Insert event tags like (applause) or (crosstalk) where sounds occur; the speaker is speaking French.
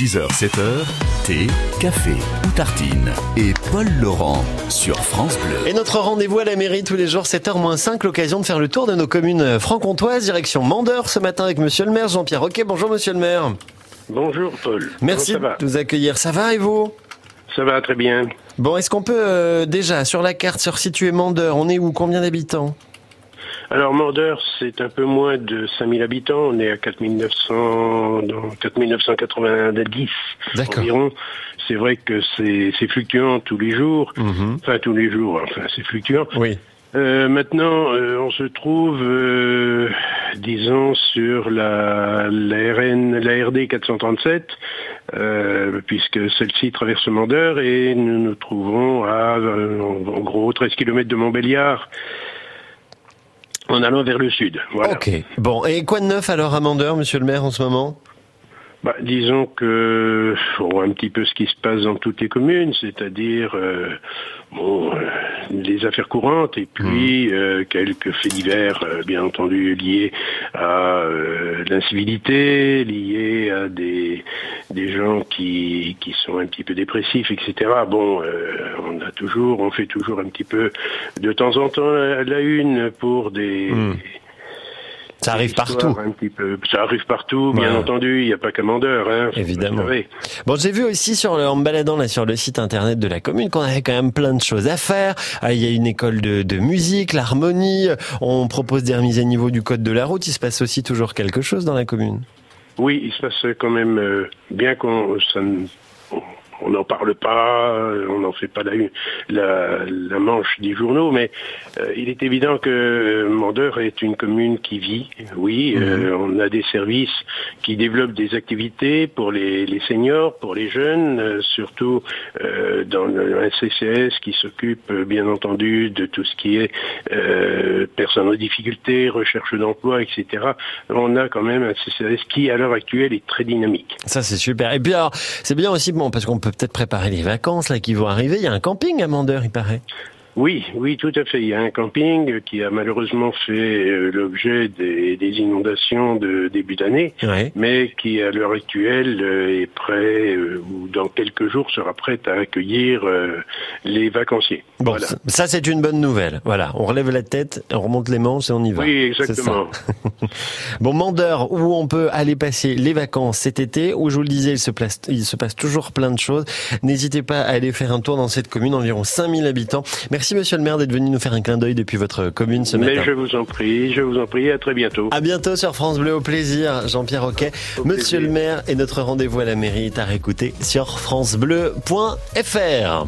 6h, 7h, thé, café ou tartine. Et Paul Laurent sur France Bleu. Et notre rendez-vous à la mairie tous les jours 7h-5, l'occasion de faire le tour de nos communes franc-comtoises, direction Mandeur ce matin avec monsieur le maire Jean-Pierre Ok, bonjour monsieur le maire. Bonjour Paul. Merci de nous accueillir. Ça va et vous? Ça va très bien. Bon, est-ce qu'on peut euh, déjà sur la carte se resituer Mandeur On est où? Combien d'habitants? Alors Mordeur, c'est un peu moins de 5000 habitants. On est à 4900, dans 4990 D'accord. environ. C'est vrai que c'est fluctuant tous les jours. Mhm. Enfin tous les jours, enfin c'est fluctuant. Oui. Euh, maintenant, euh, on se trouve, euh, disons, sur la, la, RN, la RD 437, euh, puisque celle-ci traverse Mandeur et nous nous trouvons à, euh, en, en gros, 13 km de Montbéliard en allant vers le sud. Ok. Bon, et quoi de neuf alors à monsieur le maire, en ce moment? Bah, disons que on voit un petit peu ce qui se passe dans toutes les communes, c'est-à-dire euh, bon, euh, les affaires courantes et puis euh, quelques faits divers, euh, bien entendu liés à euh, l'incivilité, liés à des des gens qui qui sont un petit peu dépressifs, etc. Bon, euh, on a toujours, on fait toujours un petit peu de temps en temps la, la une pour des Hmm. Ça arrive partout. Un petit peu. Ça arrive partout, bien Ouais. entendu. Il n'y a pas qu'à Mandeur. Hein, Évidemment. Bon, j'ai vu aussi sur le, en me baladant là sur le site internet de la commune qu'on avait quand même plein de choses à faire. Ah, Il y a une école de, de musique, l'harmonie. On propose des remises à niveau du code de la route. Il se passe aussi toujours quelque chose dans la commune. Oui, il se passe quand même euh, bien qu'on ça ne- on n'en parle pas, on n'en fait pas la, la, la manche des journaux, mais euh, il est évident que Mandeur est une commune qui vit. Oui, euh, on a des services qui développent des activités pour les, les seniors, pour les jeunes, euh, surtout euh, dans le, un CCS qui s'occupe bien entendu de tout ce qui est euh, personnes en difficulté, recherche d'emploi, etc. On a quand même un CCS qui, à l'heure actuelle, est très dynamique. Ça, c'est super. Et puis alors, c'est bien aussi bon parce qu'on peut peut-être préparer les vacances là qui vont arriver. Il y a un camping à Mandeur, il paraît. Oui, oui, tout à fait. Il y a un camping qui a malheureusement fait euh, l'objet des, des inondations de début d'année, Ouais. mais qui à l'heure actuelle euh, est prêt euh, ou dans quelques jours sera prêt à accueillir les vacanciers. Bon, Voilà. ça- c'est une bonne nouvelle. Voilà, on relève la tête, on remonte les manches et on y va. Oui, exactement. (laughs) Bon, Mandeur, où on peut aller passer les vacances cet été, où je vous le disais, il se, place, il se passe toujours plein de choses. N'hésitez pas à aller faire un tour dans cette commune, environ 5000 habitants. Merci monsieur le maire d'être venu nous faire un clin d'œil depuis votre commune ce Mais matin. je vous en prie, je vous en prie, à très bientôt. À bientôt sur France Bleu, au plaisir. Jean-Pierre Roquet, Au monsieur plaisir. le maire et notre rendez-vous à la mairie est à réécouter sur francebleu.fr.